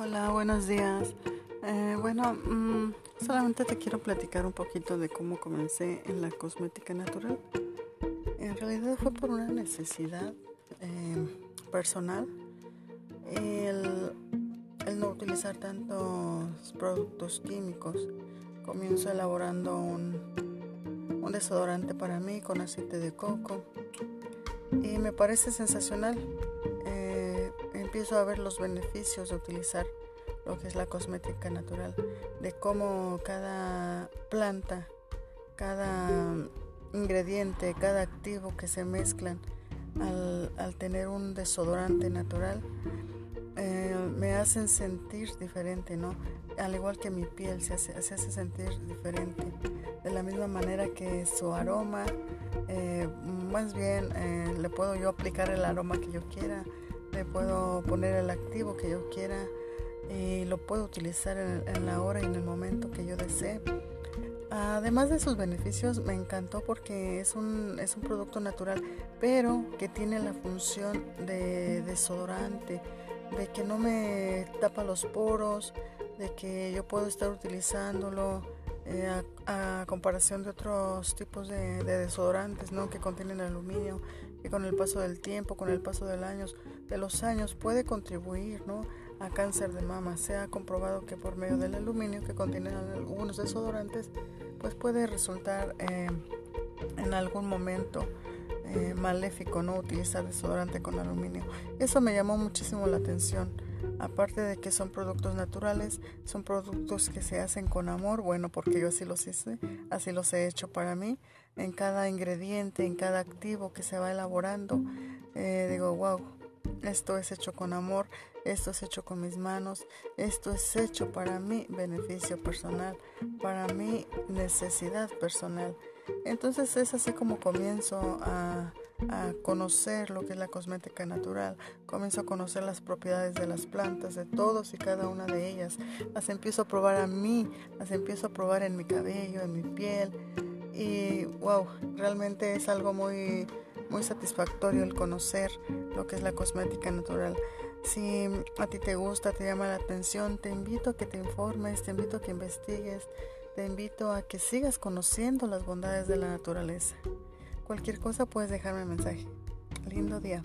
Hola, buenos días. Eh, bueno, mm, solamente te quiero platicar un poquito de cómo comencé en la cosmética natural. En realidad fue por una necesidad eh, personal el, no utilizar tantos productos químicos. Comienzo elaborando un desodorante para mí con aceite de coco y me parece sensacional empiezo a ver los beneficios de utilizar lo que es la cosmética natural, de cómo cada planta, cada ingrediente, cada activo que se mezclan al, tener un desodorante natural, eh, me hacen sentir diferente, ¿no? Al igual que mi piel se hace, se hace sentir diferente, de la misma manera que su aroma, eh, más bien eh, le puedo yo aplicar el aroma que yo quiera, puedo poner el activo que yo quiera y lo puedo utilizar en, la hora y en el momento que yo desee. Además de sus beneficios, me encantó porque es un, es un producto natural, pero que tiene la función de desodorante, de que no me tapa los poros, de que yo puedo estar utilizándolo eh, a, comparación de otros tipos de, desodorantes ¿no? que contienen aluminio, con el paso del tiempo, con el paso del años, de los años puede contribuir ¿no? a cáncer de mama. Se ha comprobado que por medio del aluminio que contienen algunos desodorantes, pues puede resultar eh, en algún momento eh, maléfico no utilizar desodorante con aluminio. Eso me llamó muchísimo la atención. Aparte de que son productos naturales, son productos que se hacen con amor, bueno, porque yo así los hice, así los he hecho para mí, en cada ingrediente, en cada activo que se va elaborando, eh, digo, wow, esto es hecho con amor, esto es hecho con mis manos, esto es hecho para mi beneficio personal, para mi necesidad personal. Entonces es así como comienzo a, conocer lo que es la cosmética natural, comienzo a conocer las propiedades de las plantas, de todos y cada una de ellas, las empiezo a probar a mí, las empiezo a probar en mi cabello, en mi piel y wow, realmente es algo muy, muy satisfactorio el conocer lo que es la cosmética natural. Si a ti te gusta, te llama la atención, te invito a que te informes, te invito a que investigues, te invito a que sigas conociendo las bondades de la naturaleza. Cualquier cosa puedes dejarme mensaje. Lindo día.